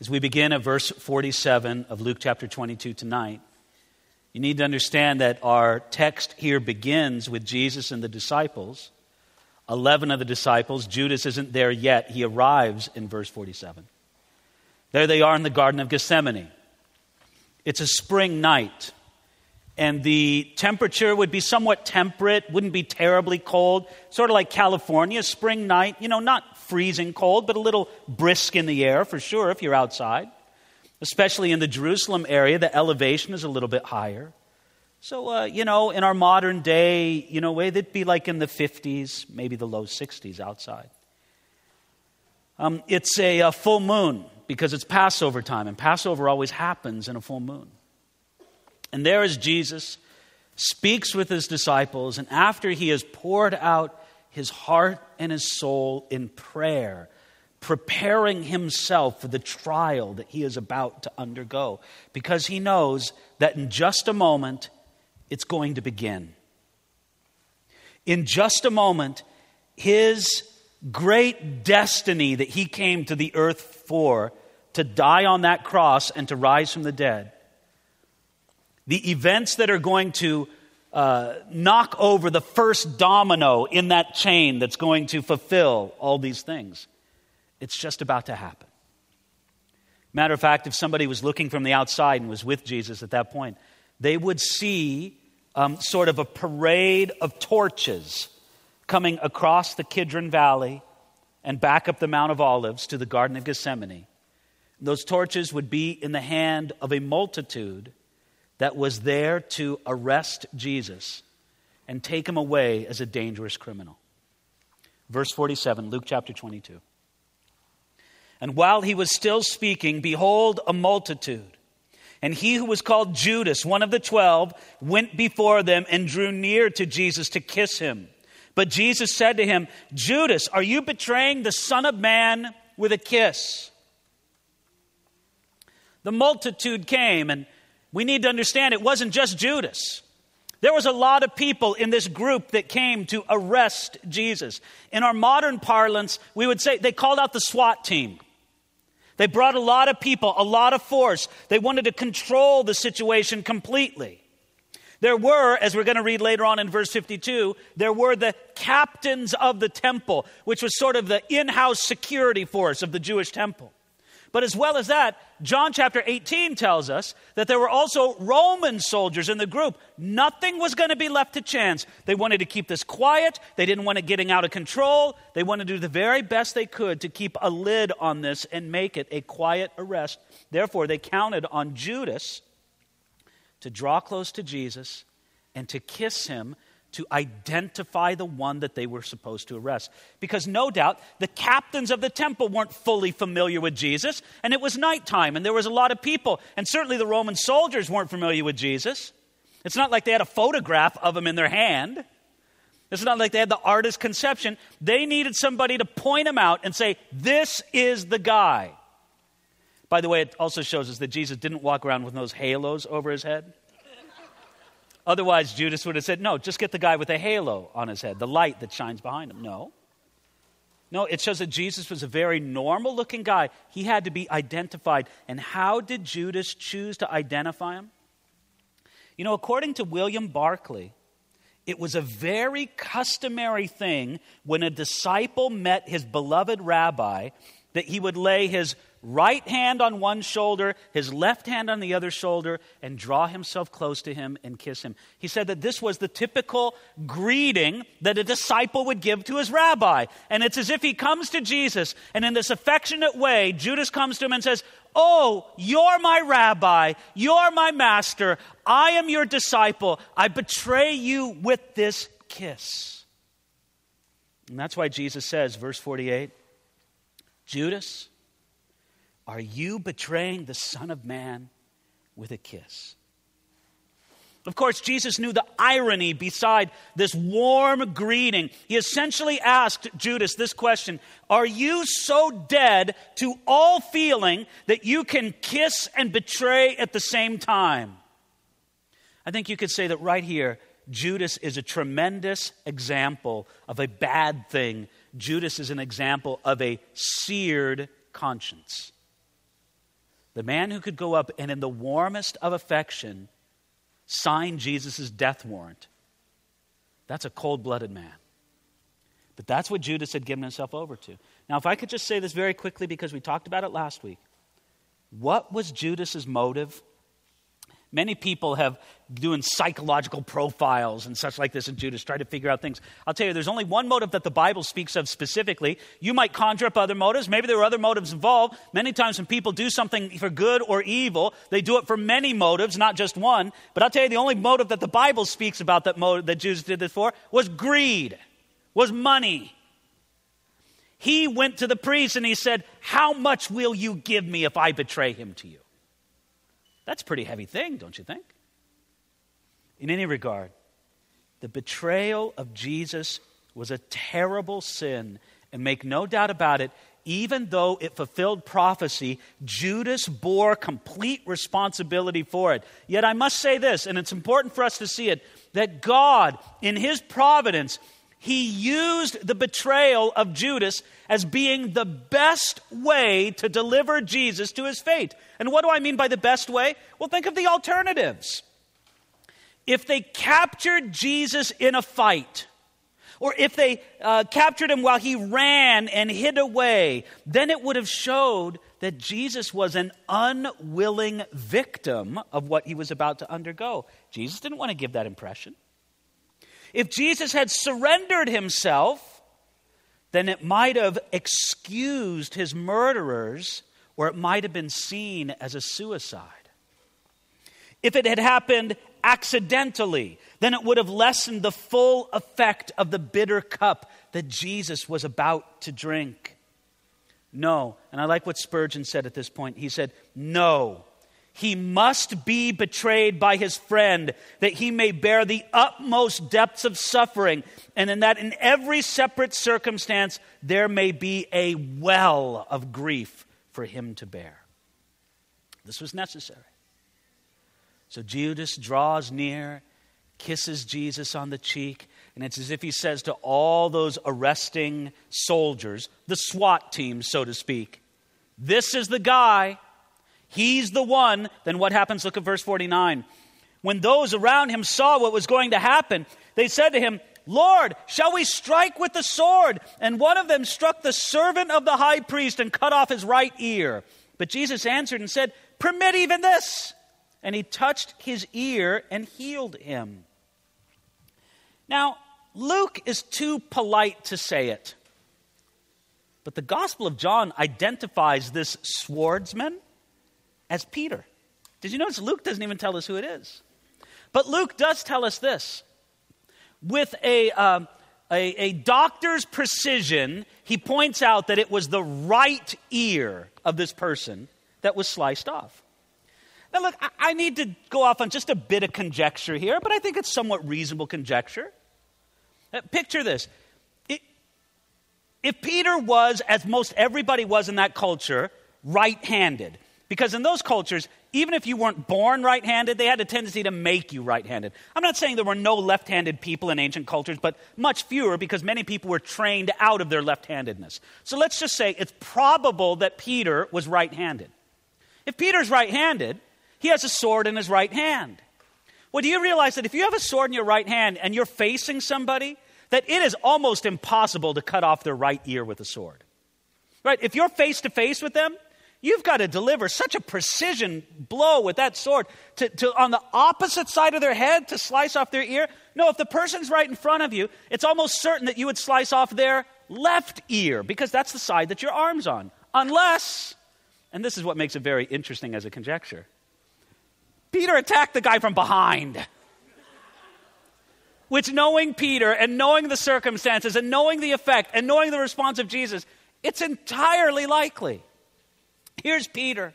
As we begin at verse 47 of Luke chapter 22 tonight, you need to understand that our text here begins with Jesus and the disciples. 11 of the disciples, Judas isn't there yet. He arrives in verse 47. There they are in the Garden of Gethsemane. It's a spring night, and the temperature would be somewhat temperate, wouldn't be terribly cold, sort of like California, spring night, you know, not freezing cold, but a little brisk in the air for sure if you're outside. Especially in the Jerusalem area, the elevation is a little bit higher. So, uh, you know, in our modern day, you know, way, it'd be like in the 50s, maybe the low 60s outside. Um, it's a, a full moon because it's Passover time, and Passover always happens in a full moon. And there is Jesus, speaks with his disciples, and after he has poured out his heart and his soul in prayer, preparing himself for the trial that he is about to undergo, because he knows that in just a moment it's going to begin. In just a moment, his great destiny that he came to the earth for, to die on that cross and to rise from the dead, the events that are going to uh, knock over the first domino in that chain that's going to fulfill all these things. It's just about to happen. Matter of fact, if somebody was looking from the outside and was with Jesus at that point, they would see um, sort of a parade of torches coming across the Kidron Valley and back up the Mount of Olives to the Garden of Gethsemane. Those torches would be in the hand of a multitude that was there to arrest Jesus and take him away as a dangerous criminal. Verse 47, Luke chapter 22. And while he was still speaking, behold, a multitude. And he who was called Judas, one of the twelve, went before them and drew near to Jesus to kiss him. But Jesus said to him, Judas, are you betraying the Son of Man with a kiss? The multitude came, and we need to understand it wasn't just Judas. There was a lot of people in this group that came to arrest Jesus. In our modern parlance, we would say they called out the SWAT team. They brought a lot of people, a lot of force. They wanted to control the situation completely. There were, as we're going to read later on in verse 52, there were the captains of the temple, which was sort of the in house security force of the Jewish temple. But as well as that, John chapter 18 tells us that there were also Roman soldiers in the group. Nothing was going to be left to chance. They wanted to keep this quiet. They didn't want it getting out of control. They wanted to do the very best they could to keep a lid on this and make it a quiet arrest. Therefore, they counted on Judas to draw close to Jesus and to kiss him to identify the one that they were supposed to arrest. Because no doubt the captains of the temple weren't fully familiar with Jesus, and it was nighttime, and there was a lot of people, and certainly the Roman soldiers weren't familiar with Jesus. It's not like they had a photograph of him in their hand. It's not like they had the artist's conception. They needed somebody to point him out and say, This is the guy. By the way, it also shows us that Jesus didn't walk around with those halos over his head. Otherwise, Judas would have said, No, just get the guy with a halo on his head, the light that shines behind him. No. No, it shows that Jesus was a very normal looking guy. He had to be identified. And how did Judas choose to identify him? You know, according to William Barclay, it was a very customary thing when a disciple met his beloved rabbi that he would lay his right hand on one shoulder, his left hand on the other shoulder, and draw himself close to him and kiss him. He said that this was the typical greeting that a disciple would give to his rabbi. And it's as if he comes to Jesus, and in this affectionate way, Judas comes to him and says, Oh, you're my rabbi, you're my master, I am your disciple, I betray you with this kiss. And that's why Jesus says, verse 48, Judas, are you betraying the Son of Man with a kiss? Of course, Jesus knew the irony beside this warm greeting. He essentially asked Judas this question Are you so dead to all feeling that you can kiss and betray at the same time? I think you could say that right here, Judas is a tremendous example of a bad thing. Judas is an example of a seared conscience. The man who could go up and, in the warmest of affection, sign Jesus' death warrant. That's a cold blooded man. But that's what Judas had given himself over to. Now, if I could just say this very quickly because we talked about it last week. What was Judas's motive? Many people have doing psychological profiles and such like this in Judas, try to figure out things. I'll tell you, there's only one motive that the Bible speaks of specifically. You might conjure up other motives. Maybe there were other motives involved. Many times when people do something for good or evil, they do it for many motives, not just one. But I'll tell you, the only motive that the Bible speaks about that motive that Judas did this for was greed, was money. He went to the priest and he said, How much will you give me if I betray him to you? That's a pretty heavy thing, don't you think? In any regard, the betrayal of Jesus was a terrible sin, and make no doubt about it, even though it fulfilled prophecy, Judas bore complete responsibility for it. Yet I must say this, and it's important for us to see it, that God, in His providence, he used the betrayal of Judas as being the best way to deliver Jesus to his fate. And what do I mean by the best way? Well, think of the alternatives. If they captured Jesus in a fight, or if they uh, captured him while he ran and hid away, then it would have showed that Jesus was an unwilling victim of what he was about to undergo. Jesus didn't want to give that impression. If Jesus had surrendered himself, then it might have excused his murderers, or it might have been seen as a suicide. If it had happened accidentally, then it would have lessened the full effect of the bitter cup that Jesus was about to drink. No, and I like what Spurgeon said at this point. He said, No, he must be betrayed by his friend that he may bear the utmost depths of suffering, and in that in every separate circumstance there may be a well of grief for him to bear. This was necessary. So Judas draws near, kisses Jesus on the cheek, and it's as if he says to all those arresting soldiers, the SWAT team, so to speak, This is the guy He's the one. Then what happens? Look at verse 49. When those around him saw what was going to happen, they said to him, Lord, shall we strike with the sword? And one of them struck the servant of the high priest and cut off his right ear. But Jesus answered and said, Permit even this. And he touched his ear and healed him. Now, Luke is too polite to say it. But the Gospel of John identifies this swordsman as Peter. Did you notice Luke doesn't even tell us who it is? But Luke does tell us this. With a, uh, a, a doctor's precision, he points out that it was the right ear of this person that was sliced off. Now, look, I, I need to go off on just a bit of conjecture here, but I think it's somewhat reasonable conjecture. Uh, picture this. If Peter was, as most everybody was in that culture, right handed, because in those cultures, even if you weren't born right handed, they had a tendency to make you right handed. I'm not saying there were no left handed people in ancient cultures, but much fewer because many people were trained out of their left handedness. So let's just say it's probable that Peter was right handed. If Peter's right handed, he has a sword in his right hand. Well, do you realize that if you have a sword in your right hand and you're facing somebody, that it is almost impossible to cut off their right ear with a sword? Right? If you're face to face with them, You've got to deliver such a precision blow with that sword to, to, on the opposite side of their head to slice off their ear. No, if the person's right in front of you, it's almost certain that you would slice off their left ear because that's the side that your arm's on. Unless, and this is what makes it very interesting as a conjecture, Peter attacked the guy from behind. Which, knowing Peter and knowing the circumstances and knowing the effect and knowing the response of Jesus, it's entirely likely Here's Peter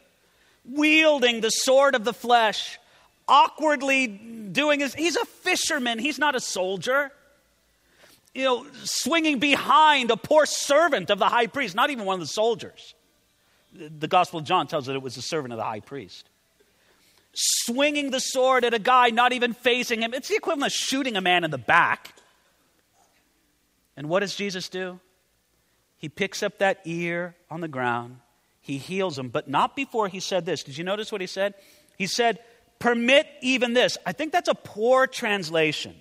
wielding the sword of the flesh, awkwardly doing his. He's a fisherman, he's not a soldier. You know, swinging behind a poor servant of the high priest, not even one of the soldiers. The Gospel of John tells us it was a servant of the high priest. Swinging the sword at a guy not even facing him. It's the equivalent of shooting a man in the back. And what does Jesus do? He picks up that ear on the ground he heals him, but not before he said this. Did you notice what he said? He said, Permit even this. I think that's a poor translation.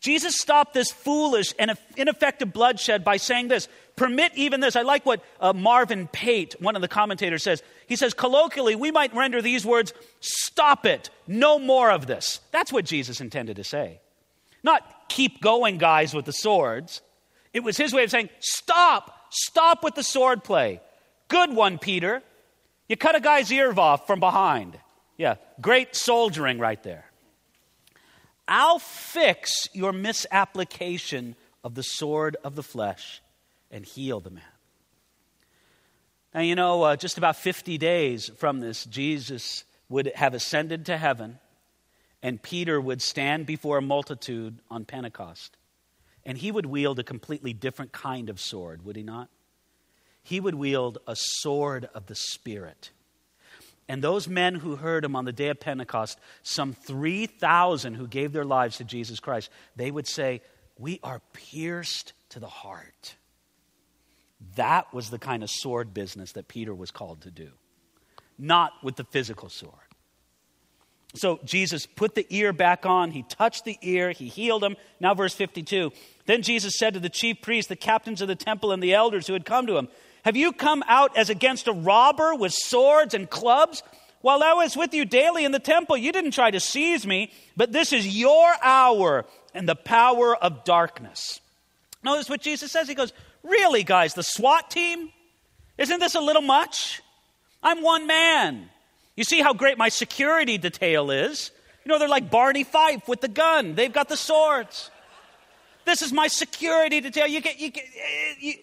Jesus stopped this foolish and ineffective bloodshed by saying this permit even this. I like what uh, Marvin Pate, one of the commentators, says. He says, colloquially, we might render these words, stop it, no more of this. That's what Jesus intended to say. Not keep going, guys, with the swords. It was his way of saying, stop, stop with the sword play. Good one, Peter. You cut a guy's ear off from behind. Yeah, great soldiering right there. I'll fix your misapplication of the sword of the flesh and heal the man. Now, you know, uh, just about 50 days from this, Jesus would have ascended to heaven, and Peter would stand before a multitude on Pentecost. And he would wield a completely different kind of sword, would he not? He would wield a sword of the Spirit. And those men who heard him on the day of Pentecost, some 3,000 who gave their lives to Jesus Christ, they would say, We are pierced to the heart. That was the kind of sword business that Peter was called to do, not with the physical sword. So Jesus put the ear back on. He touched the ear. He healed him. Now, verse 52. Then Jesus said to the chief priests, the captains of the temple, and the elders who had come to him, have you come out as against a robber with swords and clubs? While I was with you daily in the temple, you didn't try to seize me, but this is your hour and the power of darkness. Notice what Jesus says. He goes, Really, guys, the SWAT team? Isn't this a little much? I'm one man. You see how great my security detail is? You know, they're like Barney Fife with the gun, they've got the swords. This is my security detail. You get, you get, eh, you,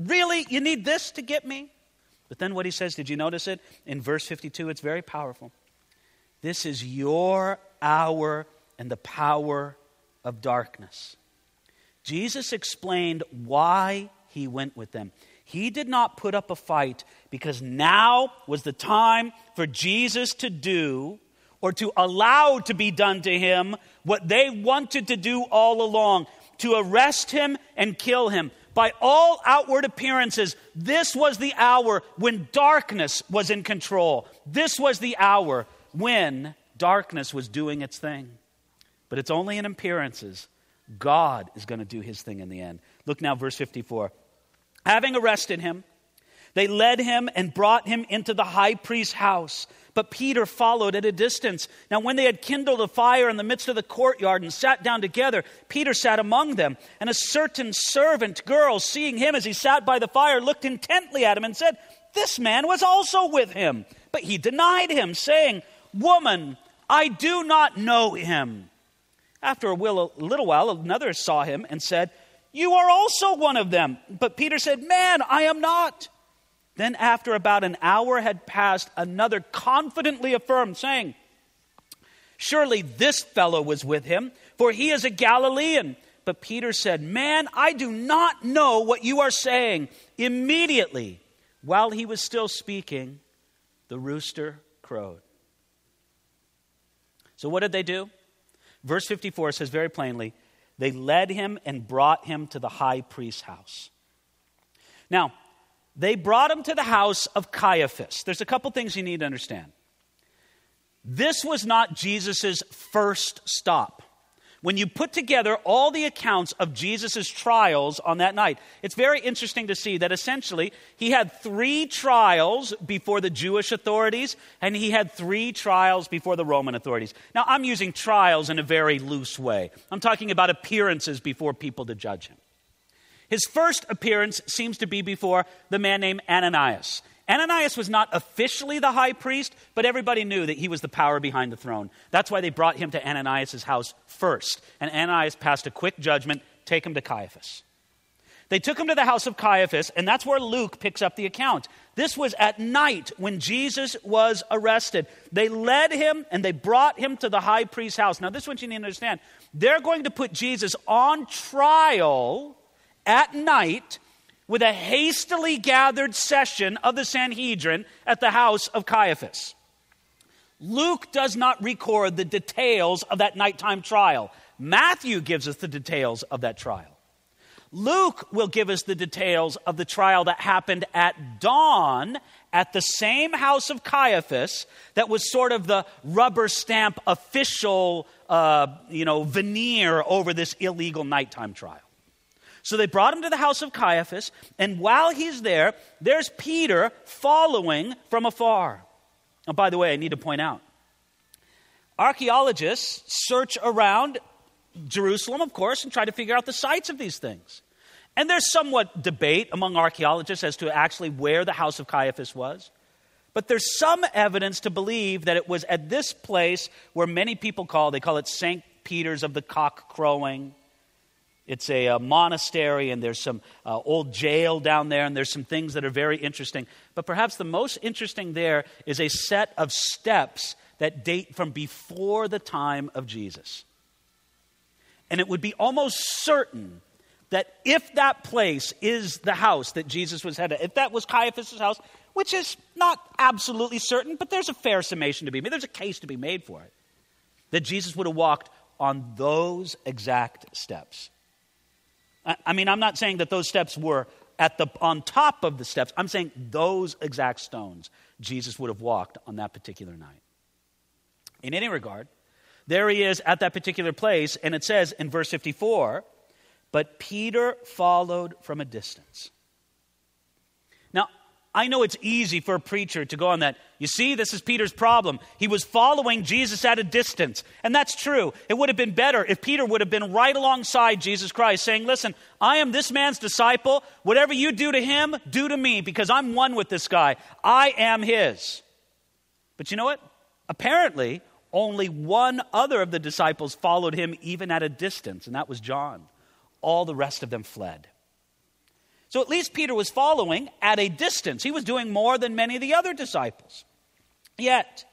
Really? You need this to get me? But then what he says, did you notice it? In verse 52, it's very powerful. This is your hour and the power of darkness. Jesus explained why he went with them. He did not put up a fight because now was the time for Jesus to do or to allow to be done to him what they wanted to do all along to arrest him and kill him. By all outward appearances, this was the hour when darkness was in control. This was the hour when darkness was doing its thing. But it's only in appearances. God is going to do his thing in the end. Look now, verse 54. Having arrested him, they led him and brought him into the high priest's house. But Peter followed at a distance. Now, when they had kindled a fire in the midst of the courtyard and sat down together, Peter sat among them. And a certain servant girl, seeing him as he sat by the fire, looked intently at him and said, This man was also with him. But he denied him, saying, Woman, I do not know him. After a little while, another saw him and said, You are also one of them. But Peter said, Man, I am not. Then, after about an hour had passed, another confidently affirmed, saying, Surely this fellow was with him, for he is a Galilean. But Peter said, Man, I do not know what you are saying. Immediately, while he was still speaking, the rooster crowed. So, what did they do? Verse 54 says very plainly, they led him and brought him to the high priest's house. Now, they brought him to the house of Caiaphas. There's a couple things you need to understand. This was not Jesus' first stop. When you put together all the accounts of Jesus' trials on that night, it's very interesting to see that essentially he had three trials before the Jewish authorities and he had three trials before the Roman authorities. Now, I'm using trials in a very loose way. I'm talking about appearances before people to judge him. His first appearance seems to be before the man named Ananias. Ananias was not officially the high priest, but everybody knew that he was the power behind the throne. That's why they brought him to Ananias' house first. And Ananias passed a quick judgment take him to Caiaphas. They took him to the house of Caiaphas, and that's where Luke picks up the account. This was at night when Jesus was arrested. They led him and they brought him to the high priest's house. Now, this is what you need to understand. They're going to put Jesus on trial at night with a hastily gathered session of the Sanhedrin at the house of Caiaphas. Luke does not record the details of that nighttime trial. Matthew gives us the details of that trial. Luke will give us the details of the trial that happened at dawn at the same house of Caiaphas that was sort of the rubber stamp official, uh, you know, veneer over this illegal nighttime trial. So they brought him to the house of Caiaphas, and while he's there, there's Peter following from afar. And by the way, I need to point out archaeologists search around Jerusalem, of course, and try to figure out the sites of these things. And there's somewhat debate among archaeologists as to actually where the house of Caiaphas was. But there's some evidence to believe that it was at this place where many people call, they call it St. Peter's of the Cock Crowing. It's a, a, monastery, and there's some uh, old jail down there, and there's some things that are very interesting. But perhaps the most interesting there is a set of steps that date from before the time of Jesus. And it would be almost certain that if that place is the house that Jesus was headed, if that was Caiaphas' house, which is not absolutely certain, but there's a fair summation to be made, there's a case to be made for it, that Jesus would have walked on those exact steps. I mean, I'm not saying that those steps were at the, on top of the steps. I'm saying those exact stones Jesus would have walked on that particular night. In any regard, there he is at that particular place, and it says in verse 54 but Peter followed from a distance. I know it's easy for a preacher to go on that. You see, this is Peter's problem. He was following Jesus at a distance. And that's true. It would have been better if Peter would have been right alongside Jesus Christ, saying, Listen, I am this man's disciple. Whatever you do to him, do to me, because I'm one with this guy. I am his. But you know what? Apparently, only one other of the disciples followed him even at a distance, and that was John. All the rest of them fled. So at least Peter was following at a distance. He was doing more than many of the other disciples. Yet,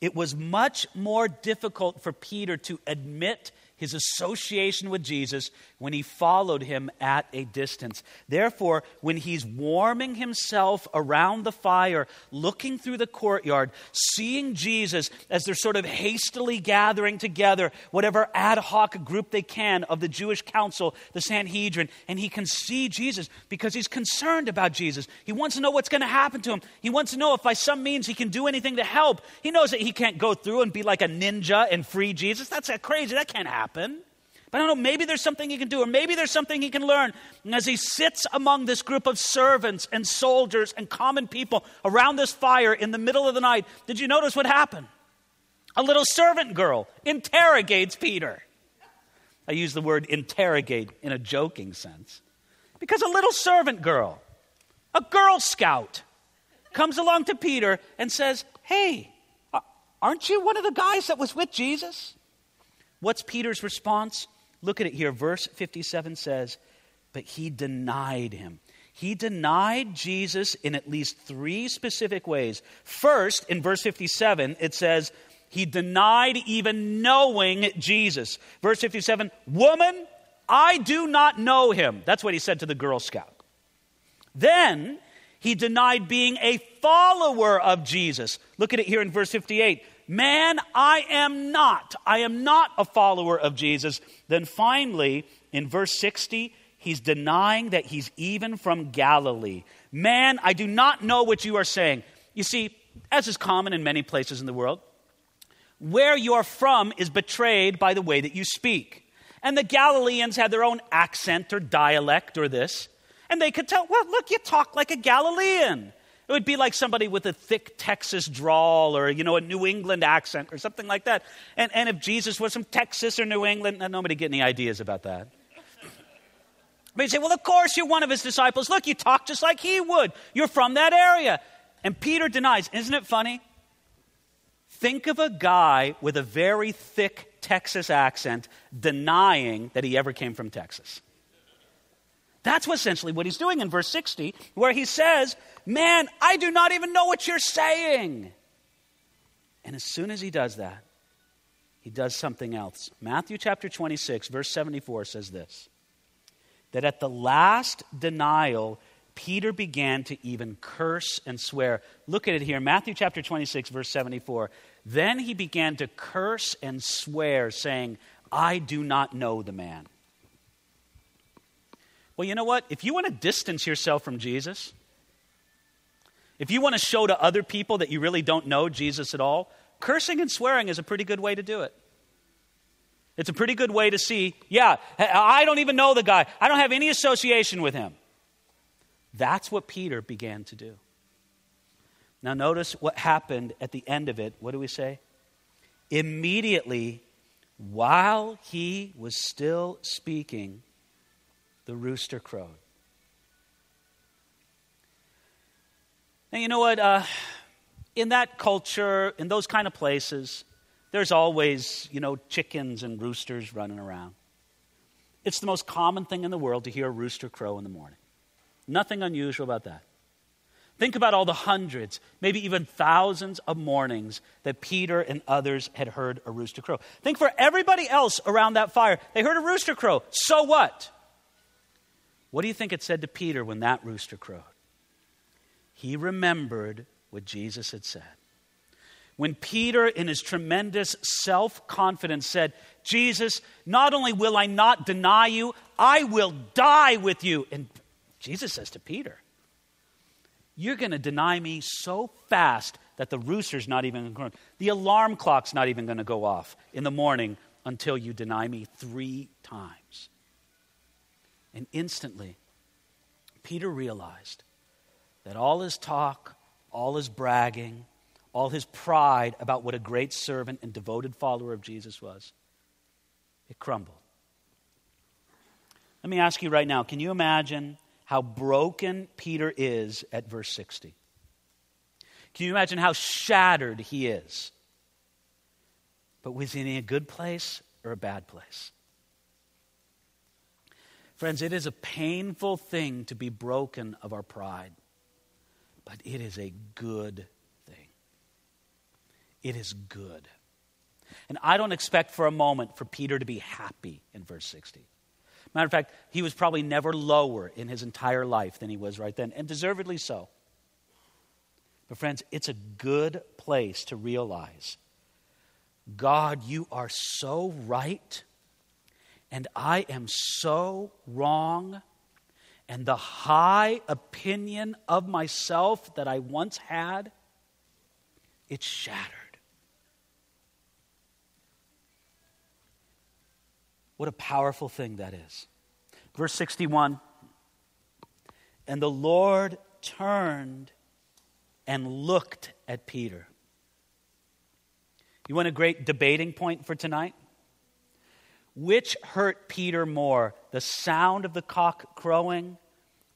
it was much more difficult for Peter to admit his association with Jesus when he followed him at a distance. Therefore, when he's warming himself around the fire, looking through the courtyard, seeing Jesus as they're sort of hastily gathering together, whatever ad hoc group they can of the Jewish council, the Sanhedrin, and he can see Jesus because he's concerned about Jesus. He wants to know what's going to happen to him. He wants to know if by some means he can do anything to help. He knows that he can't go through and be like a ninja and free Jesus. That's crazy. That can't happen happen. But I don't know, maybe there's something he can do, or maybe there's something he can learn. And as he sits among this group of servants and soldiers and common people around this fire in the middle of the night, did you notice what happened? A little servant girl interrogates Peter. I use the word interrogate in a joking sense. Because a little servant girl, a Girl Scout, comes along to Peter and says, Hey, aren't you one of the guys that was with Jesus? What's Peter's response? Look at it here. Verse 57 says, But he denied him. He denied Jesus in at least three specific ways. First, in verse 57, it says, He denied even knowing Jesus. Verse 57, Woman, I do not know him. That's what he said to the Girl Scout. Then he denied being a follower of Jesus. Look at it here in verse 58. Man, I am not. I am not a follower of Jesus. Then finally, in verse 60, he's denying that he's even from Galilee. Man, I do not know what you are saying. You see, as is common in many places in the world, where you're from is betrayed by the way that you speak. And the Galileans had their own accent or dialect or this. And they could tell, well, look, you talk like a Galilean. It would be like somebody with a thick Texas drawl or, you know, a New England accent or something like that. And, and if Jesus was from Texas or New England, nobody get any ideas about that. But you say, well, of course you're one of his disciples. Look, you talk just like he would. You're from that area. And Peter denies. Isn't it funny? Think of a guy with a very thick Texas accent denying that he ever came from Texas. That's essentially what he's doing in verse 60, where he says, Man, I do not even know what you're saying. And as soon as he does that, he does something else. Matthew chapter 26, verse 74 says this that at the last denial, Peter began to even curse and swear. Look at it here, Matthew chapter 26, verse 74. Then he began to curse and swear, saying, I do not know the man. Well, you know what? If you want to distance yourself from Jesus, if you want to show to other people that you really don't know Jesus at all, cursing and swearing is a pretty good way to do it. It's a pretty good way to see, yeah, I don't even know the guy. I don't have any association with him. That's what Peter began to do. Now, notice what happened at the end of it. What do we say? Immediately, while he was still speaking, the rooster crowed. Now, you know what? Uh, in that culture, in those kind of places, there's always, you know, chickens and roosters running around. It's the most common thing in the world to hear a rooster crow in the morning. Nothing unusual about that. Think about all the hundreds, maybe even thousands of mornings that Peter and others had heard a rooster crow. Think for everybody else around that fire, they heard a rooster crow. So what? What do you think it said to Peter when that rooster crowed? He remembered what Jesus had said. When Peter, in his tremendous self confidence, said, Jesus, not only will I not deny you, I will die with you. And Jesus says to Peter, You're going to deny me so fast that the rooster's not even going to, the alarm clock's not even going to go off in the morning until you deny me three times. And instantly, Peter realized that all his talk, all his bragging, all his pride about what a great servant and devoted follower of Jesus was, it crumbled. Let me ask you right now can you imagine how broken Peter is at verse 60. Can you imagine how shattered he is? But was he in a good place or a bad place? Friends, it is a painful thing to be broken of our pride, but it is a good thing. It is good. And I don't expect for a moment for Peter to be happy in verse 60. Matter of fact, he was probably never lower in his entire life than he was right then, and deservedly so. But, friends, it's a good place to realize God, you are so right, and I am so wrong, and the high opinion of myself that I once had, it's shattered. What a powerful thing that is. Verse 61 And the Lord turned and looked at Peter. You want a great debating point for tonight? Which hurt Peter more, the sound of the cock crowing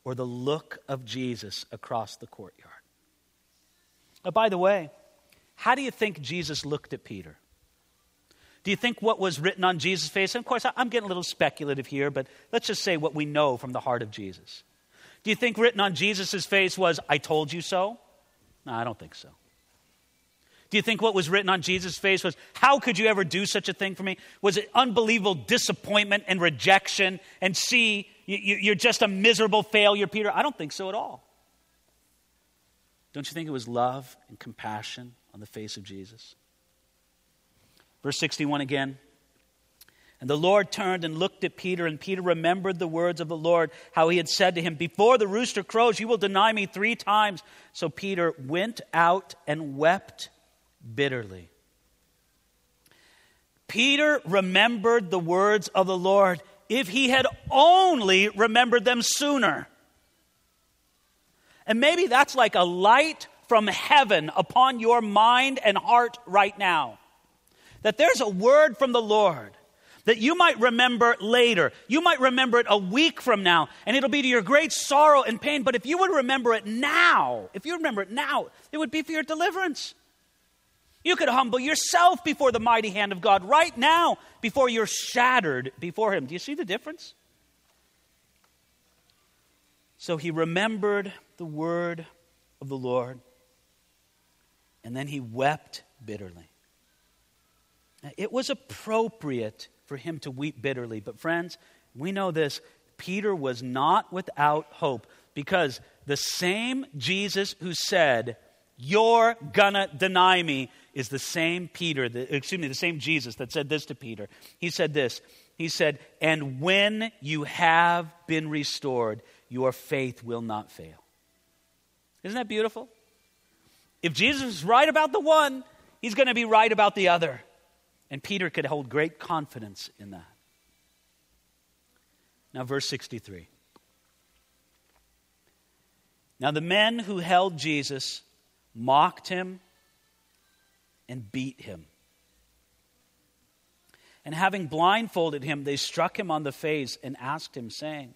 or the look of Jesus across the courtyard? Oh, by the way, how do you think Jesus looked at Peter? Do you think what was written on Jesus' face? And of course, I'm getting a little speculative here, but let's just say what we know from the heart of Jesus. Do you think written on Jesus' face was, I told you so? No, I don't think so. Do you think what was written on Jesus' face was, How could you ever do such a thing for me? Was it unbelievable disappointment and rejection and see, you're just a miserable failure, Peter? I don't think so at all. Don't you think it was love and compassion on the face of Jesus? Verse 61 again. And the Lord turned and looked at Peter, and Peter remembered the words of the Lord, how he had said to him, Before the rooster crows, you will deny me three times. So Peter went out and wept bitterly. Peter remembered the words of the Lord if he had only remembered them sooner. And maybe that's like a light from heaven upon your mind and heart right now that there's a word from the Lord that you might remember later. You might remember it a week from now, and it'll be to your great sorrow and pain. But if you would remember it now, if you remember it now, it would be for your deliverance. You could humble yourself before the mighty hand of God right now before you're shattered before Him. Do you see the difference? So he remembered the word of the Lord, and then he wept bitterly. It was appropriate for him to weep bitterly. But, friends, we know this Peter was not without hope because the same Jesus who said, You're gonna deny me, is the same Peter, the, excuse me, the same Jesus that said this to Peter. He said this he said, And when you have been restored, your faith will not fail. Isn't that beautiful? If Jesus is right about the one, he's going to be right about the other. And Peter could hold great confidence in that. Now, verse 63. Now, the men who held Jesus mocked him and beat him. And having blindfolded him, they struck him on the face and asked him, saying,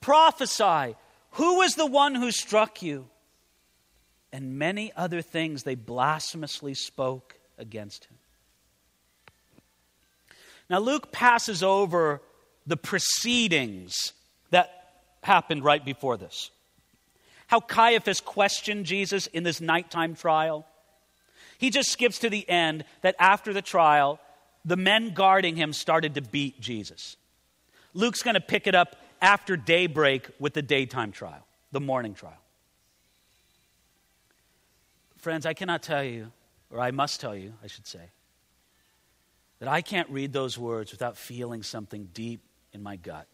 Prophesy, who is the one who struck you? And many other things they blasphemously spoke against him. Now, Luke passes over the proceedings that happened right before this. How Caiaphas questioned Jesus in this nighttime trial. He just skips to the end that after the trial, the men guarding him started to beat Jesus. Luke's going to pick it up after daybreak with the daytime trial, the morning trial. Friends, I cannot tell you, or I must tell you, I should say, that I can't read those words without feeling something deep in my gut.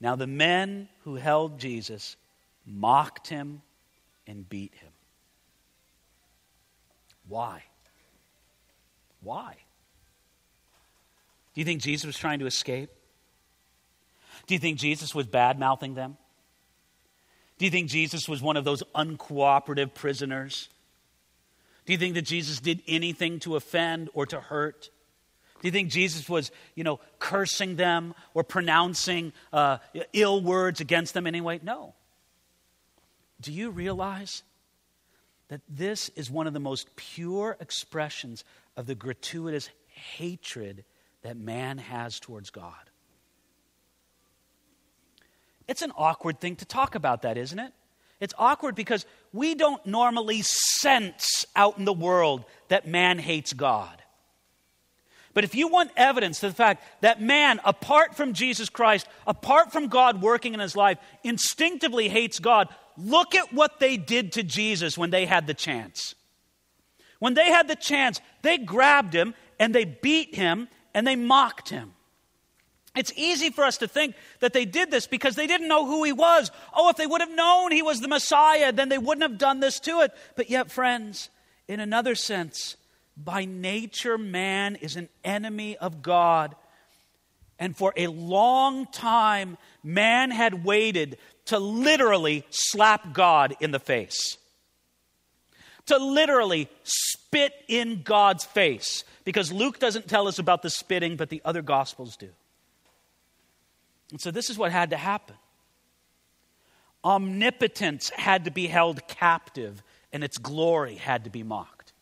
Now, the men who held Jesus mocked him and beat him. Why? Why? Do you think Jesus was trying to escape? Do you think Jesus was bad mouthing them? Do you think Jesus was one of those uncooperative prisoners? Do you think that Jesus did anything to offend or to hurt? Do you think Jesus was, you know, cursing them or pronouncing uh, ill words against them anyway? No. Do you realize that this is one of the most pure expressions of the gratuitous hatred that man has towards God? It's an awkward thing to talk about, that, isn't it? It's awkward because we don't normally sense out in the world that man hates God. But if you want evidence to the fact that man, apart from Jesus Christ, apart from God working in his life, instinctively hates God, look at what they did to Jesus when they had the chance. When they had the chance, they grabbed him and they beat him and they mocked him. It's easy for us to think that they did this because they didn't know who he was. Oh, if they would have known he was the Messiah, then they wouldn't have done this to it. But yet, friends, in another sense, by nature, man is an enemy of God. And for a long time, man had waited to literally slap God in the face, to literally spit in God's face. Because Luke doesn't tell us about the spitting, but the other Gospels do. And so this is what had to happen omnipotence had to be held captive, and its glory had to be mocked.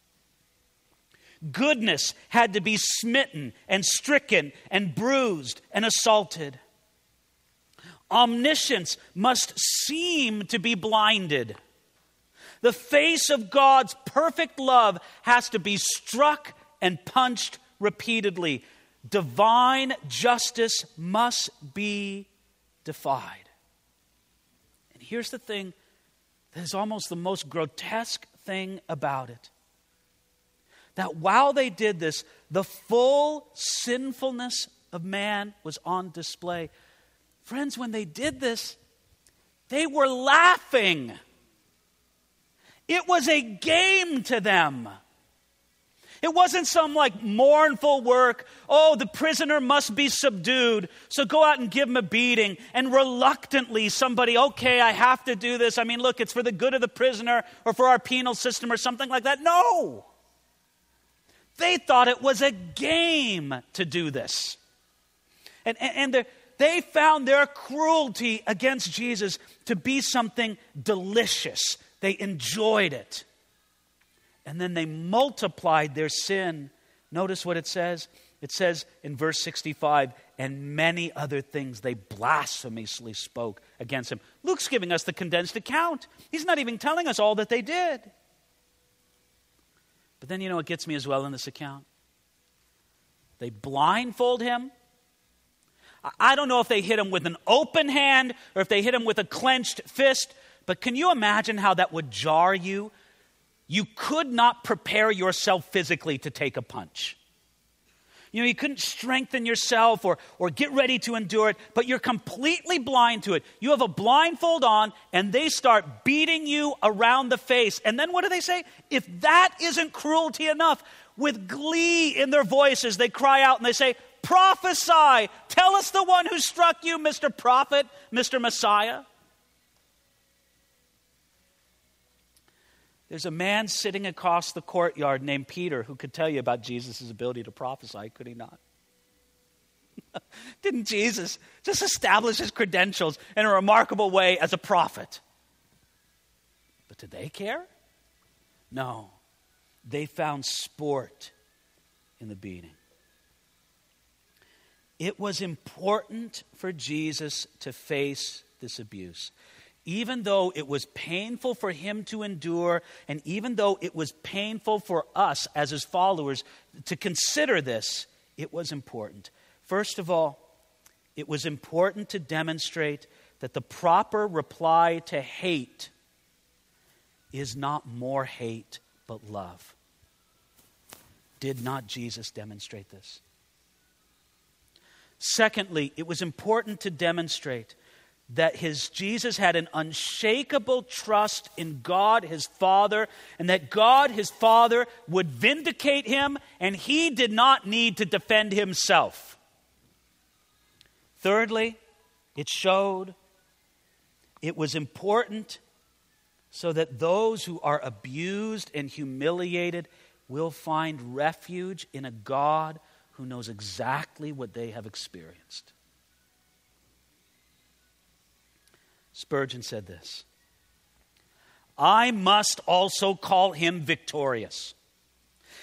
Goodness had to be smitten and stricken and bruised and assaulted. Omniscience must seem to be blinded. The face of God's perfect love has to be struck and punched repeatedly. Divine justice must be defied. And here's the thing that is almost the most grotesque thing about it that while they did this, the full sinfulness of man was on display. Friends, when they did this, they were laughing. It was a game to them. It wasn't some like mournful work. Oh, the prisoner must be subdued. So go out and give him a beating. And reluctantly, somebody, okay, I have to do this. I mean, look, it's for the good of the prisoner or for our penal system or something like that. No. They thought it was a game to do this. And, and, and they found their cruelty against Jesus to be something delicious. They enjoyed it. And then they multiplied their sin. Notice what it says. It says in verse 65, and many other things they blasphemously spoke against him. Luke's giving us the condensed account. He's not even telling us all that they did. But then you know what gets me as well in this account? They blindfold him. I don't know if they hit him with an open hand or if they hit him with a clenched fist, but can you imagine how that would jar you? You could not prepare yourself physically to take a punch. You know, you couldn't strengthen yourself or, or get ready to endure it, but you're completely blind to it. You have a blindfold on, and they start beating you around the face. And then what do they say? If that isn't cruelty enough, with glee in their voices, they cry out and they say, Prophesy! Tell us the one who struck you, Mr. Prophet, Mr. Messiah. There's a man sitting across the courtyard named Peter who could tell you about Jesus' ability to prophesy, could he not? Didn't Jesus just establish his credentials in a remarkable way as a prophet? But did they care? No. They found sport in the beating. It was important for Jesus to face this abuse even though it was painful for him to endure, and even though it was painful for us as his followers to consider this, it was important. First of all, it was important to demonstrate that the proper reply to hate is not more hate, but love. Did not Jesus demonstrate this? Secondly, it was important to demonstrate that his Jesus had an unshakable trust in God his Father and that God his Father would vindicate him and he did not need to defend himself. Thirdly, it showed it was important so that those who are abused and humiliated will find refuge in a God who knows exactly what they have experienced. Spurgeon said this I must also call him victorious.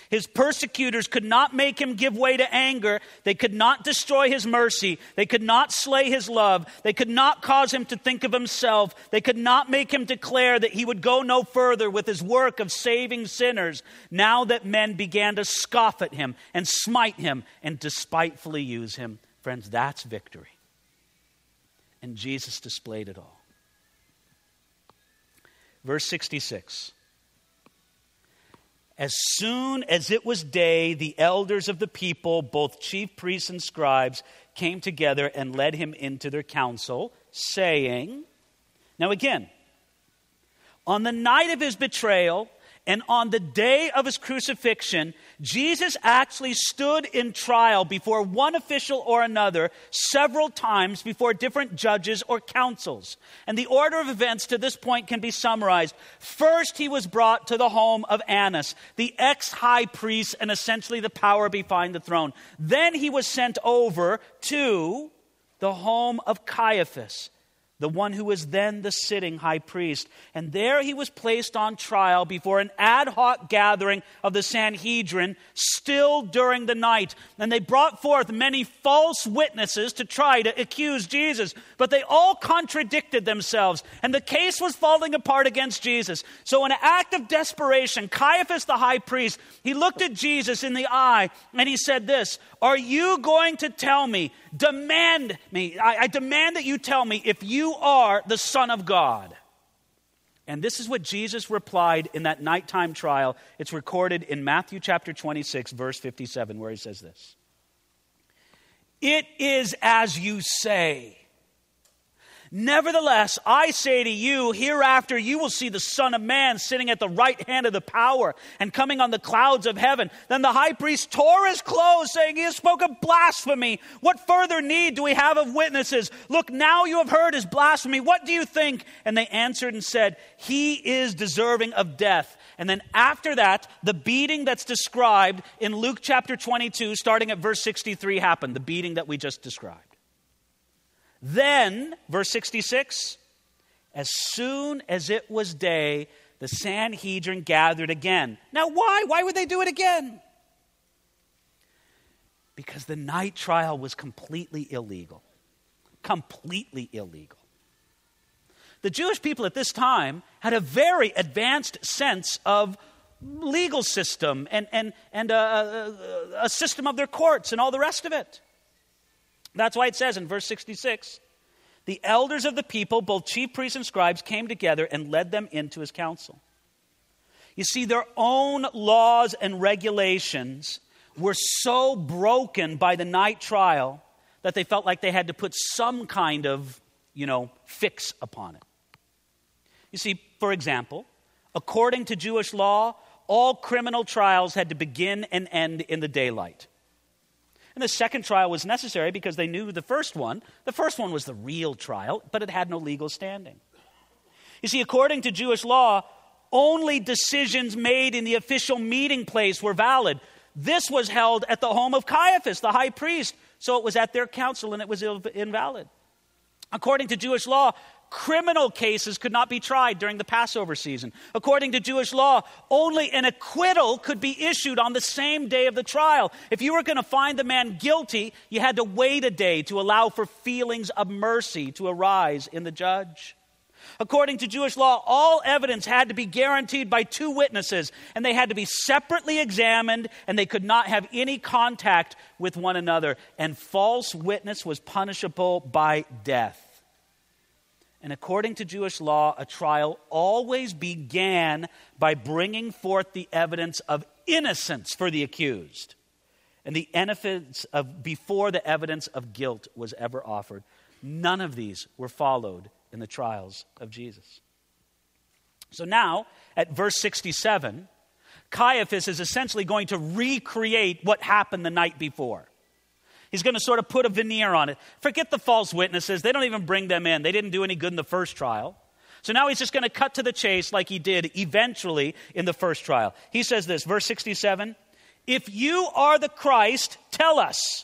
His persecutors could not make him give way to anger. They could not destroy his mercy. They could not slay his love. They could not cause him to think of himself. They could not make him declare that he would go no further with his work of saving sinners now that men began to scoff at him and smite him and despitefully use him. Friends, that's victory. And Jesus displayed it all. Verse 66. As soon as it was day, the elders of the people, both chief priests and scribes, came together and led him into their council, saying, Now again, on the night of his betrayal, and on the day of his crucifixion, Jesus actually stood in trial before one official or another several times before different judges or councils. And the order of events to this point can be summarized. First, he was brought to the home of Annas, the ex high priest and essentially the power behind the throne. Then he was sent over to the home of Caiaphas the one who was then the sitting high priest. And there he was placed on trial before an ad hoc gathering of the Sanhedrin, still during the night. And they brought forth many false witnesses to try to accuse Jesus, but they all contradicted themselves, and the case was falling apart against Jesus. So, in an act of desperation, Caiaphas the high priest, he looked at Jesus in the eye and he said, This, are you going to tell me, demand me, I, I demand that you tell me if you you are the Son of God. And this is what Jesus replied in that nighttime trial. It's recorded in Matthew chapter 26, verse 57, where he says this It is as you say. Nevertheless, I say to you, hereafter you will see the Son of Man sitting at the right hand of the power and coming on the clouds of heaven. Then the high priest tore his clothes, saying, He has spoken blasphemy. What further need do we have of witnesses? Look, now you have heard his blasphemy. What do you think? And they answered and said, He is deserving of death. And then after that, the beating that's described in Luke chapter 22, starting at verse 63, happened. The beating that we just described. Then, verse 66, as soon as it was day, the Sanhedrin gathered again. Now, why? Why would they do it again? Because the night trial was completely illegal. Completely illegal. The Jewish people at this time had a very advanced sense of legal system and, and, and a, a, a system of their courts and all the rest of it. That's why it says in verse 66 the elders of the people, both chief priests and scribes, came together and led them into his council. You see, their own laws and regulations were so broken by the night trial that they felt like they had to put some kind of, you know, fix upon it. You see, for example, according to Jewish law, all criminal trials had to begin and end in the daylight. And the second trial was necessary because they knew the first one. The first one was the real trial, but it had no legal standing. You see, according to Jewish law, only decisions made in the official meeting place were valid. This was held at the home of Caiaphas, the high priest, so it was at their council and it was invalid. According to Jewish law, criminal cases could not be tried during the Passover season. According to Jewish law, only an acquittal could be issued on the same day of the trial. If you were going to find the man guilty, you had to wait a day to allow for feelings of mercy to arise in the judge. According to Jewish law, all evidence had to be guaranteed by two witnesses, and they had to be separately examined, and they could not have any contact with one another. And false witness was punishable by death. And according to Jewish law, a trial always began by bringing forth the evidence of innocence for the accused and the evidence of before the evidence of guilt was ever offered. None of these were followed in the trials of Jesus. So now, at verse 67, Caiaphas is essentially going to recreate what happened the night before. He's going to sort of put a veneer on it. Forget the false witnesses, they don't even bring them in. They didn't do any good in the first trial. So now he's just going to cut to the chase like he did eventually in the first trial. He says this, verse 67 If you are the Christ, tell us.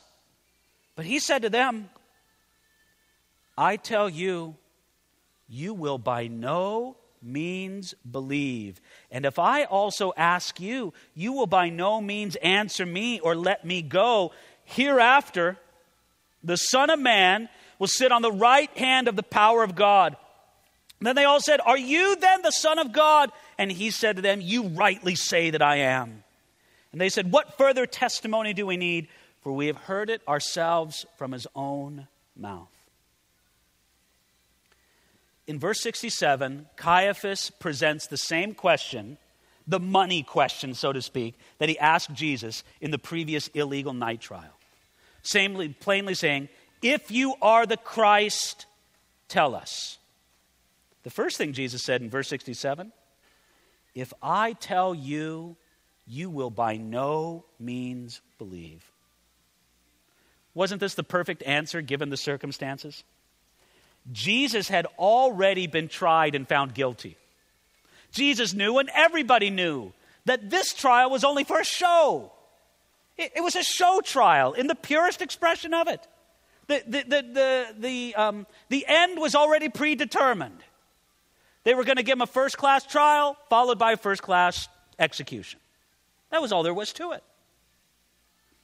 But he said to them, I tell you, you will by no means believe. And if I also ask you, you will by no means answer me or let me go. Hereafter, the Son of Man will sit on the right hand of the power of God. then they all said, Are you then the Son of God? And he said to them, You rightly say that I am. And they said, What further testimony do we need? For we have heard it ourselves from his own mouth in verse 67, Caiaphas presents the same question, the money question, so to speak, that he asked Jesus in the previous illegal night trial. Samely, plainly saying, If you are the Christ, tell us. The first thing Jesus said in verse 67 If I tell you, you will by no means believe. Wasn't this the perfect answer given the circumstances? Jesus had already been tried and found guilty. Jesus knew, and everybody knew, that this trial was only for a show. It, it was a show trial in the purest expression of it. The, the, the, the, the, um, the end was already predetermined. They were going to give him a first class trial, followed by a first class execution. That was all there was to it.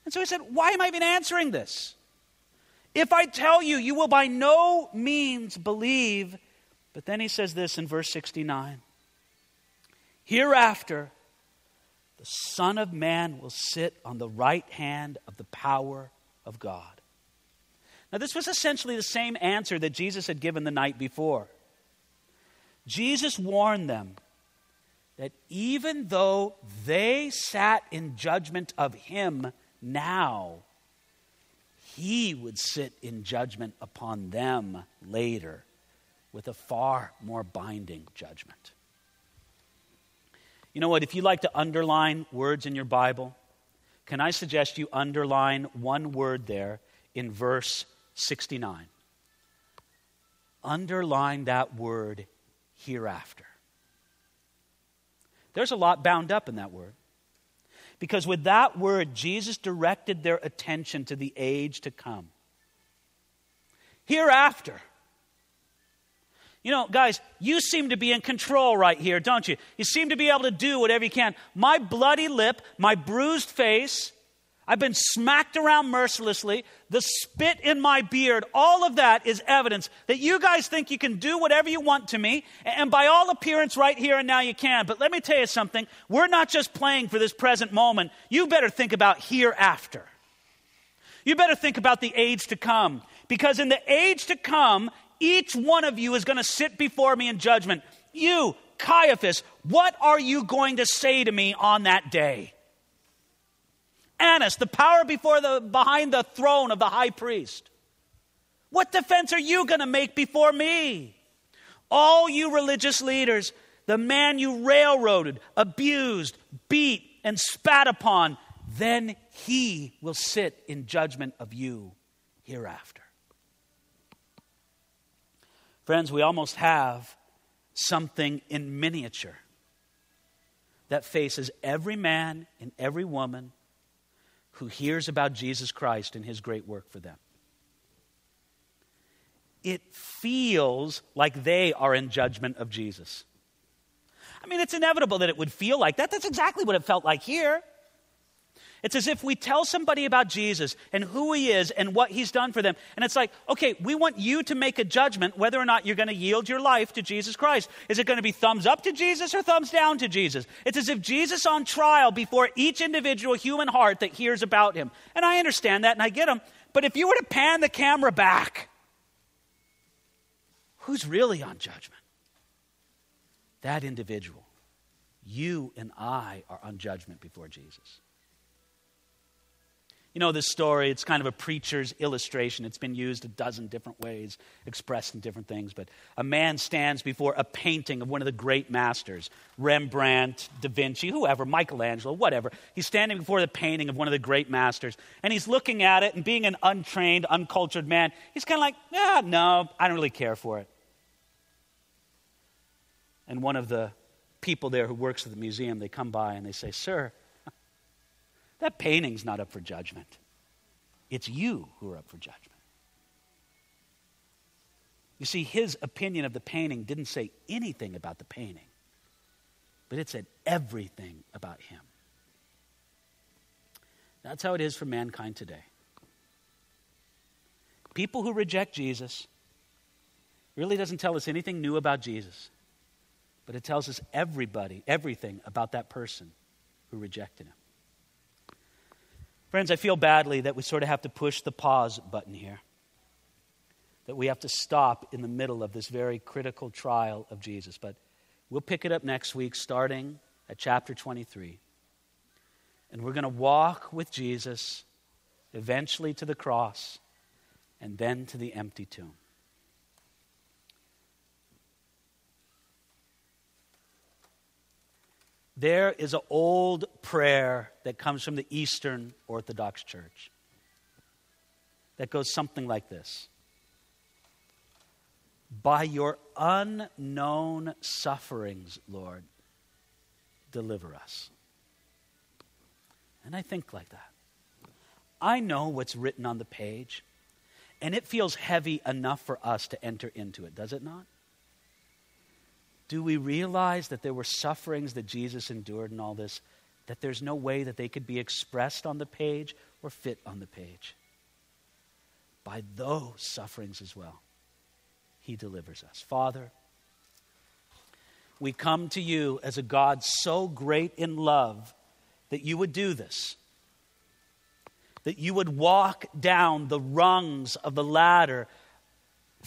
And so he said, Why am I even answering this? If I tell you, you will by no means believe. But then he says this in verse 69 Hereafter, the Son of Man will sit on the right hand of the power of God. Now, this was essentially the same answer that Jesus had given the night before. Jesus warned them that even though they sat in judgment of him now, he would sit in judgment upon them later with a far more binding judgment. You know what? If you like to underline words in your Bible, can I suggest you underline one word there in verse 69? Underline that word hereafter. There's a lot bound up in that word. Because with that word, Jesus directed their attention to the age to come. Hereafter. You know, guys, you seem to be in control right here, don't you? You seem to be able to do whatever you can. My bloody lip, my bruised face, I've been smacked around mercilessly. The spit in my beard, all of that is evidence that you guys think you can do whatever you want to me. And by all appearance, right here and now, you can. But let me tell you something. We're not just playing for this present moment. You better think about hereafter. You better think about the age to come. Because in the age to come, each one of you is going to sit before me in judgment. You, Caiaphas, what are you going to say to me on that day? Annas, the power before the, behind the throne of the high priest. What defense are you going to make before me? All you religious leaders, the man you railroaded, abused, beat, and spat upon, then he will sit in judgment of you hereafter. Friends, we almost have something in miniature that faces every man and every woman who hears about Jesus Christ and his great work for them. It feels like they are in judgment of Jesus. I mean, it's inevitable that it would feel like that. That's exactly what it felt like here. It's as if we tell somebody about Jesus and who he is and what he's done for them. And it's like, okay, we want you to make a judgment whether or not you're going to yield your life to Jesus Christ. Is it going to be thumbs up to Jesus or thumbs down to Jesus? It's as if Jesus on trial before each individual human heart that hears about him. And I understand that and I get him. But if you were to pan the camera back, who's really on judgment? That individual. You and I are on judgment before Jesus. You know this story, it's kind of a preacher's illustration. It's been used a dozen different ways, expressed in different things. But a man stands before a painting of one of the great masters Rembrandt, Da Vinci, whoever, Michelangelo, whatever. He's standing before the painting of one of the great masters, and he's looking at it, and being an untrained, uncultured man, he's kind of like, yeah, no, I don't really care for it. And one of the people there who works at the museum, they come by and they say, Sir, that painting's not up for judgment. It's you who are up for judgment. You see, his opinion of the painting didn't say anything about the painting, but it said everything about him. That's how it is for mankind today. People who reject Jesus really doesn't tell us anything new about Jesus, but it tells us everybody, everything about that person who rejected him. Friends, I feel badly that we sort of have to push the pause button here. That we have to stop in the middle of this very critical trial of Jesus. But we'll pick it up next week, starting at chapter 23. And we're going to walk with Jesus eventually to the cross and then to the empty tomb. There is an old prayer that comes from the Eastern Orthodox Church that goes something like this By your unknown sufferings, Lord, deliver us. And I think like that. I know what's written on the page, and it feels heavy enough for us to enter into it, does it not? Do we realize that there were sufferings that Jesus endured in all this, that there's no way that they could be expressed on the page or fit on the page? By those sufferings as well, He delivers us. Father, we come to you as a God so great in love that you would do this. That you would walk down the rungs of the ladder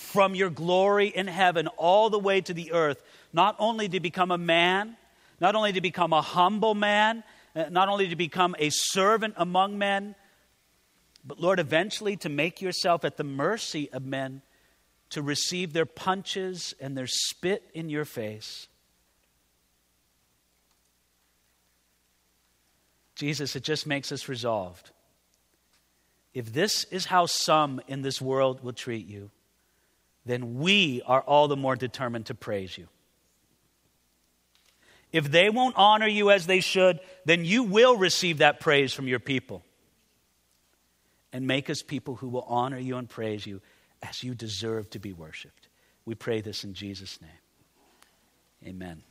from your glory in heaven all the way to the earth not only to become a man, not only to become a humble man, uh, not only to become a servant among men, but Lord, eventually to make yourself at the mercy of men to receive their punches and their spit in your face. Jesus, it just makes us resolved. If this is how some in this world will treat you, then we are all the more determined to praise you. If they won't honor you as they should, then you will receive that praise from your people. And make us people who will honor you and praise you as you deserve to be worshiped. We pray this in Jesus' name. Amen.